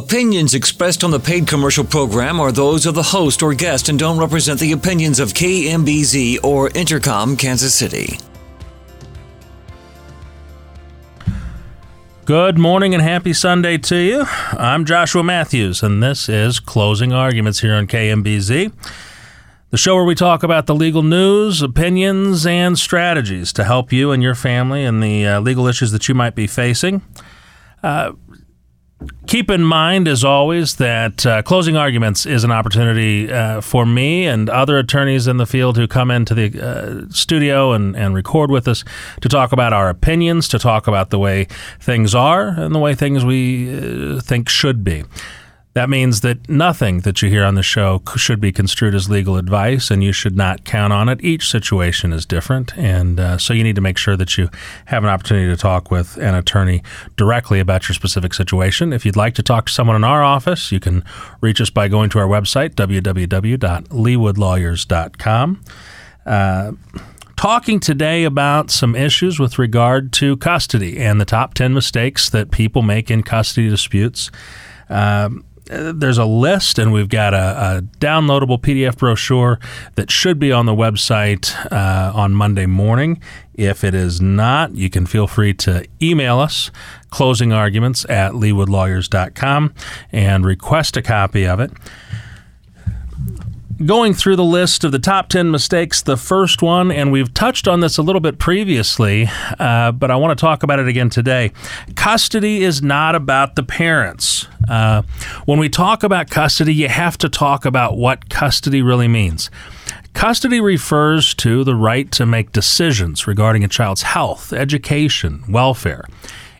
Opinions expressed on the paid commercial program are those of the host or guest and don't represent the opinions of KMBZ or Entercom Kansas City. Good morning and happy Sunday to you. I'm Joshua Matthews, and this is Closing Arguments here on KMBZ, the show where we talk about the legal news, opinions, and strategies to help you and your family in the uh, legal issues that you might be facing. Uh, keep in mind, as always, that uh, closing arguments is an opportunity uh, for me and other attorneys in the field who come into the uh, studio and, and record with us to talk about our opinions, to talk about the way things are and the way things we uh, think should be. That means that nothing that you hear on the show should be construed as legal advice, and you should not count on it. Each situation is different, and uh, so you need to make sure that you have an opportunity to talk with an attorney directly about your specific situation. If you'd like to talk to someone in our office, you can reach us by going to our website, www.leewoodlawyers.com. Uh, talking today about some issues with regard to custody and the top 10 mistakes that people make in custody disputes. Um, there's a list, and we've got a, a, downloadable PDF brochure that should be on the website uh, on Monday morning. If it is not, you can feel free to email us, closing arguments at leewoodlawyers.com, and request a copy of it going through the list of the top 10 mistakes, the first one, and we've touched on this a little bit previously, uh, but I want to talk about it again today. Custody is not about the parents. Uh, when we talk about custody, you have to talk about what custody really means. Custody refers to the right to make decisions regarding a child's health, education, welfare.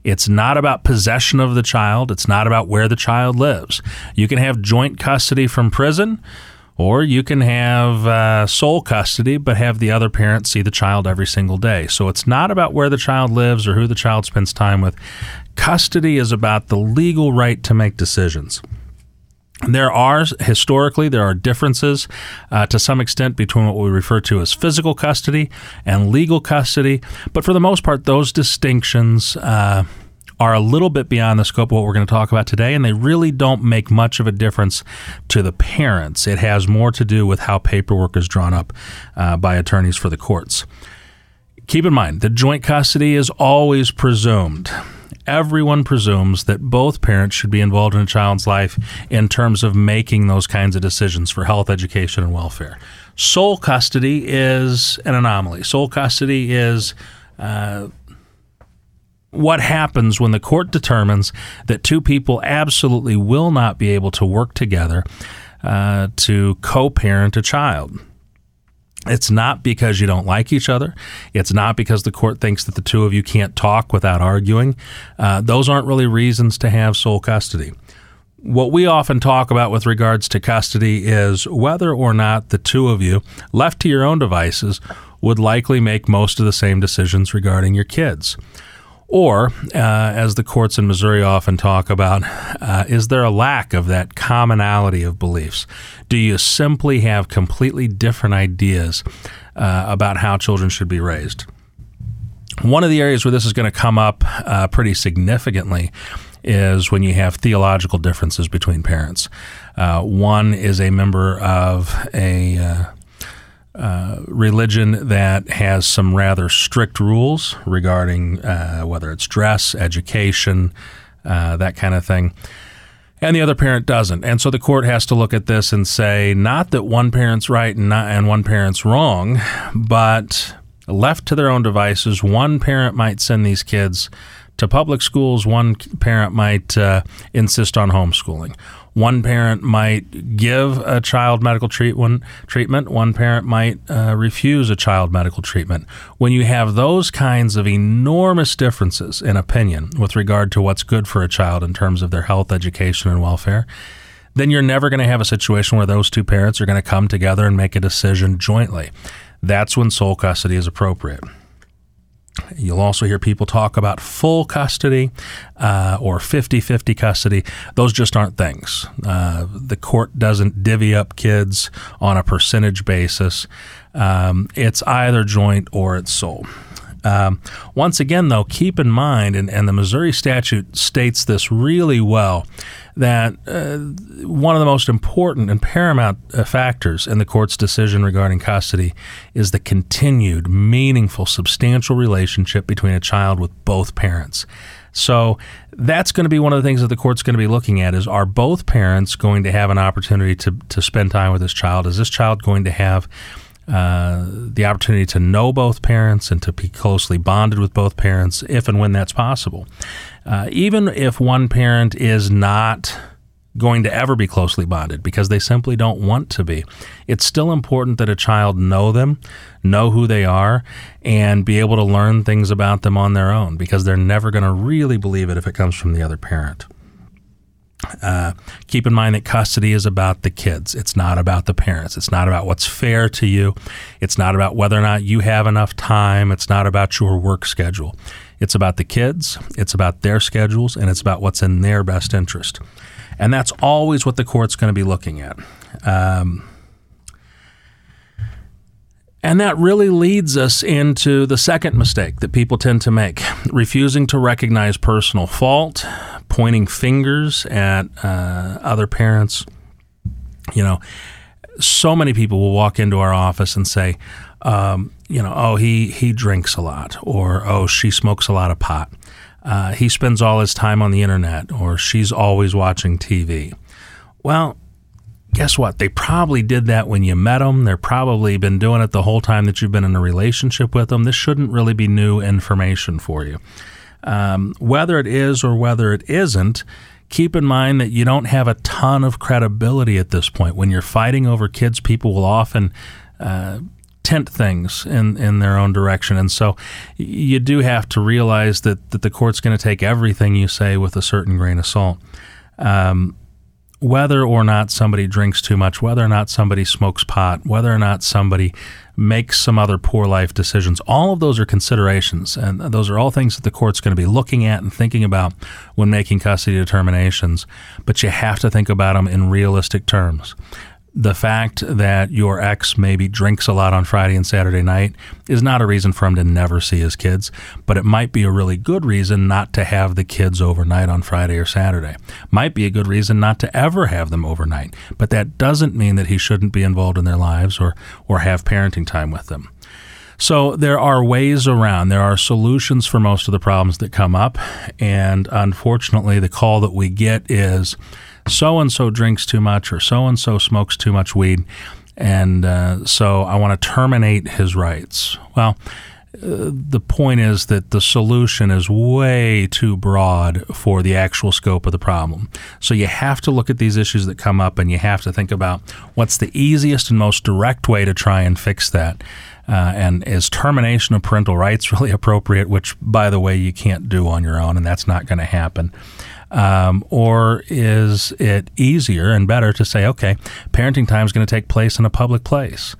It's not about possession of the child. It's not about where the child lives. You can have joint custody from prison or you can have uh, sole custody, but have the other parent see the child every single day. So it's not about where the child lives or who the child spends time with. Custody is about the legal right to make decisions. There are historically there are differences uh, to some extent between what we refer to as physical custody and legal custody, but for the most part, those distinctions uh, are a little bit beyond the scope of what we're going to talk about today, and they really don't make much of a difference to the parents. It has more to do with how paperwork is drawn up uh, by attorneys for the courts. Keep in mind that joint custody is always presumed. Everyone presumes that both parents should be involved in a child's life in terms of making those kinds of decisions for health, education, and welfare. Sole custody is an anomaly. Sole custody is uh, what happens when the court determines that two people absolutely will not be able to work together uh, to co parent a child. It's not because you don't like each other. It's not because the court thinks that the two of you can't talk without arguing. Uh, those aren't really reasons to have sole custody. What we often talk about with regards to custody is whether or not the two of you, left to your own devices, would likely make most of the same decisions regarding your kids. Or, uh, as the courts in Missouri often talk about, uh, is there a lack of that commonality of beliefs? Do you simply have completely different ideas uh, about how children should be raised? One of the areas where this is going to come up uh, pretty significantly is when you have theological differences between parents. Uh, one is a member of a uh, religion that has some rather strict rules regarding uh, whether it's dress, education, uh, that kind of thing. And the other parent doesn't. And so the court has to look at this and say not that one parent's right and, not, and one parent's wrong, but left to their own devices, one parent might send these kids to public schools, one parent might uh, insist on homeschooling one parent might give a child medical treatment. Treatment. One parent might uh, refuse a child medical treatment. When you have those kinds of enormous differences in opinion with regard to what's good for a child in terms of their health, education, and welfare, then you're never going to have a situation where those two parents are going to come together and make a decision jointly. That's when sole custody is appropriate. You'll also hear people talk about full custody uh, or 50 50 custody. Those just aren't things. Uh, the court doesn't divvy up kids on a percentage basis. Um, it's either joint or it's sole. Um, once again, though, keep in mind, and, and the Missouri statute states this really well, that uh, one of the most important and paramount uh, factors in the court's decision regarding custody is the continued, meaningful, substantial relationship between a child with both parents. So that's going to be one of the things that the court's going to be looking at is are both parents going to have an opportunity to, to spend time with this child? Is this child going to have uh, the opportunity to know both parents and to be closely bonded with both parents if and when that's possible? Uh, even if one parent is not going to ever be closely bonded because they simply don't want to be. It's still important that a child know them, know who they are, and be able to learn things about them on their own because they're never going to really believe it if it comes from the other parent. Uh, keep in mind that custody is about the kids. It's not about the parents. It's not about what's fair to you. It's not about whether or not you have enough time. It's not about your work schedule. It's about the kids. It's about their schedules, and it's about what's in their best interest. And that's always what the court's going to be looking at. Um, and that really leads us into the second mistake that people tend to make refusing to recognize personal fault, pointing fingers at uh, other parents. You know, so many people will walk into our office and say, um, you know, oh, he, he drinks a lot, or oh, she smokes a lot of pot. Uh, he spends all his time on the internet, or she's always watching TV. Well, guess what? They probably did that when you met them. They're probably been doing it the whole time that you've been in a relationship with them. This shouldn't really be new information for you. Um, whether it is or whether it isn't, keep in mind that you don't have a ton of credibility at this point. When you're fighting over kids, people will often uh, tint things in, in their own direction. And so you do have to realize that, that the court's going to take everything you say with a certain grain of salt. Um, whether or not somebody drinks too much, whether or not somebody smokes pot, whether or not somebody makes some other poor life decisions, all of those are considerations. And those are all things that the court's going to be looking at and thinking about when making custody determinations. But you have to think about them in realistic terms the fact that your ex maybe drinks a lot on Friday and Saturday night is not a reason for him to never see his kids, but it might be a really good reason not to have the kids overnight on Friday or Saturday. Might be a good reason not to ever have them overnight, but that doesn't mean that he shouldn't be involved in their lives or or have parenting time with them. So there are ways around. There are solutions for most of the problems that come up, and unfortunately the call that we get is so and so drinks too much or so and so smokes too much weed, and uh, so I want to terminate his rights. Well, the point is that the solution is way too broad for the actual scope of the problem. So you have to look at these issues that come up and you have to think about what's the easiest and most direct way to try and fix that. Uh, and is termination of parental rights really appropriate? Which, by the way, you can't do on your own, and that's not going to happen. Um, or is it easier and better to say, okay, parenting time is going to take place in a public place?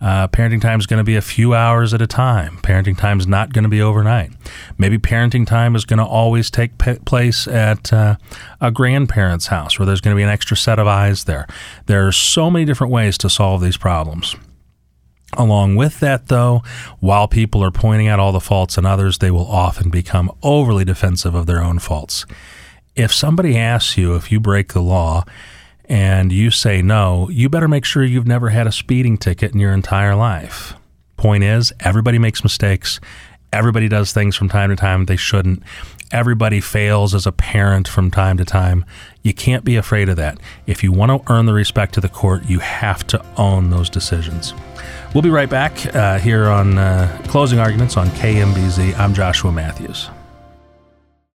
Uh, parenting time is going to be a few hours at a time. Parenting time is not going to be overnight. Maybe parenting time is going to always take p- place at uh, a grandparent's house where there's going to be an extra set of eyes there. There are so many different ways to solve these problems. Along with that, though, while people are pointing out all the faults in others, they will often become overly defensive of their own faults if somebody asks you if you break the law and you say no, you better make sure you've never had a speeding ticket in your entire life. Point is, everybody makes mistakes. Everybody does things from time to time they shouldn't. Everybody fails as a parent from time to time. You can't be afraid of that. If you want to earn the respect of the court, you have to own those decisions. We'll be right back uh, here on uh, Closing Arguments on KMBZ. I'm Joshua Matthews.